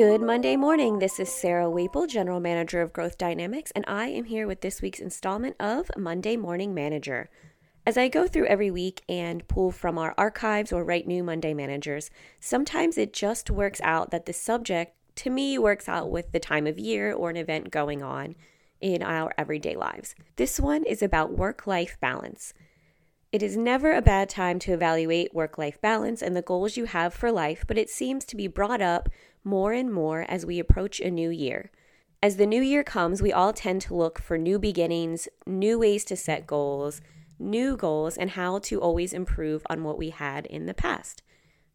Good Monday morning. This is Sarah Waple, General Manager of Growth Dynamics, and I am here with this week's installment of Monday Morning Manager. As I go through every week and pull from our archives or write new Monday managers, sometimes it just works out that the subject to me works out with the time of year or an event going on in our everyday lives. This one is about work life balance. It is never a bad time to evaluate work life balance and the goals you have for life, but it seems to be brought up more and more as we approach a new year. As the new year comes, we all tend to look for new beginnings, new ways to set goals, new goals, and how to always improve on what we had in the past.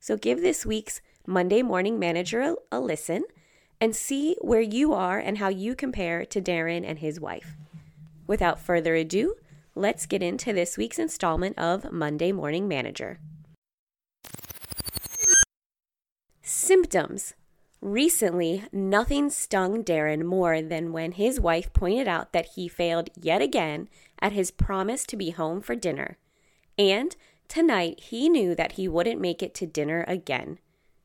So give this week's Monday Morning Manager a, a listen and see where you are and how you compare to Darren and his wife. Without further ado, let's get into this week's installment of Monday Morning Manager. Symptoms. Recently, nothing stung Darren more than when his wife pointed out that he failed yet again at his promise to be home for dinner. And tonight, he knew that he wouldn't make it to dinner again.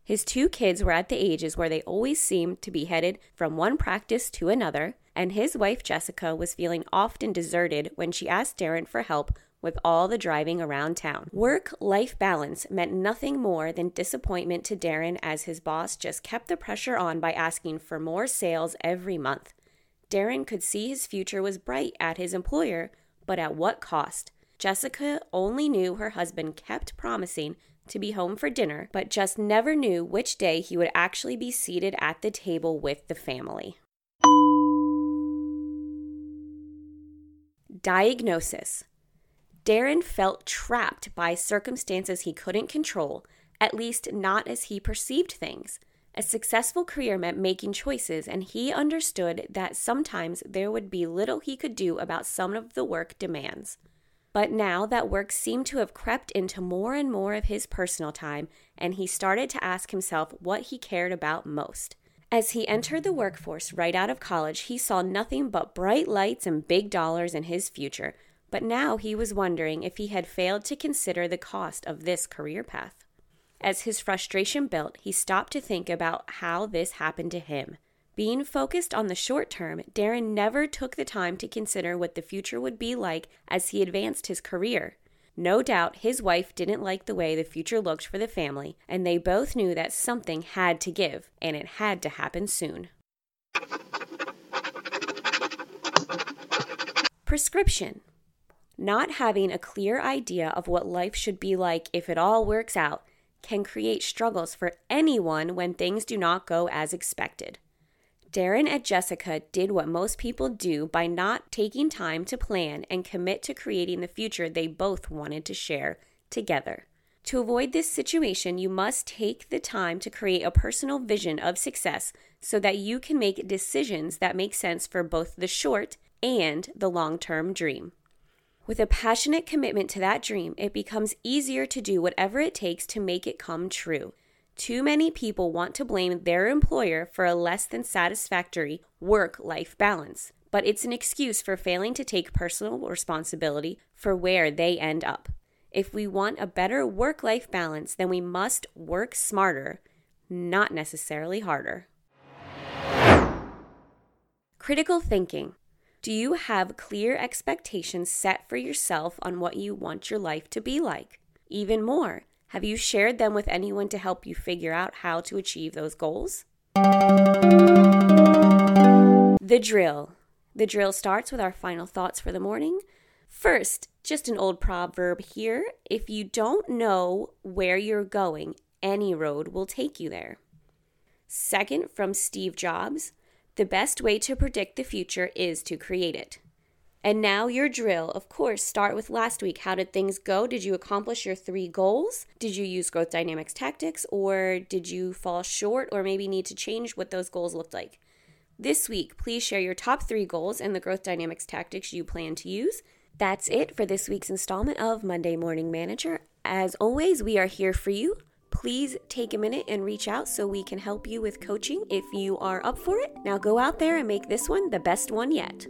His two kids were at the ages where they always seemed to be headed from one practice to another, and his wife Jessica was feeling often deserted when she asked Darren for help with all the driving around town. Work life balance meant nothing more than disappointment to Darren as his boss just kept the pressure on by asking for more sales every month. Darren could see his future was bright at his employer, but at what cost? Jessica only knew her husband kept promising to be home for dinner, but just never knew which day he would actually be seated at the table with the family. Diagnosis Darren felt trapped by circumstances he couldn't control, at least not as he perceived things. A successful career meant making choices, and he understood that sometimes there would be little he could do about some of the work demands. But now that work seemed to have crept into more and more of his personal time, and he started to ask himself what he cared about most. As he entered the workforce right out of college, he saw nothing but bright lights and big dollars in his future. But now he was wondering if he had failed to consider the cost of this career path. As his frustration built, he stopped to think about how this happened to him. Being focused on the short term, Darren never took the time to consider what the future would be like as he advanced his career. No doubt his wife didn't like the way the future looked for the family, and they both knew that something had to give, and it had to happen soon. Prescription Not having a clear idea of what life should be like if it all works out can create struggles for anyone when things do not go as expected. Darren and Jessica did what most people do by not taking time to plan and commit to creating the future they both wanted to share together. To avoid this situation, you must take the time to create a personal vision of success so that you can make decisions that make sense for both the short and the long term dream. With a passionate commitment to that dream, it becomes easier to do whatever it takes to make it come true. Too many people want to blame their employer for a less than satisfactory work life balance, but it's an excuse for failing to take personal responsibility for where they end up. If we want a better work life balance, then we must work smarter, not necessarily harder. Critical thinking. Do you have clear expectations set for yourself on what you want your life to be like? Even more, have you shared them with anyone to help you figure out how to achieve those goals? The drill. The drill starts with our final thoughts for the morning. First, just an old proverb here if you don't know where you're going, any road will take you there. Second, from Steve Jobs, the best way to predict the future is to create it. And now your drill. Of course, start with last week. How did things go? Did you accomplish your three goals? Did you use growth dynamics tactics or did you fall short or maybe need to change what those goals looked like? This week, please share your top three goals and the growth dynamics tactics you plan to use. That's it for this week's installment of Monday Morning Manager. As always, we are here for you. Please take a minute and reach out so we can help you with coaching if you are up for it. Now go out there and make this one the best one yet.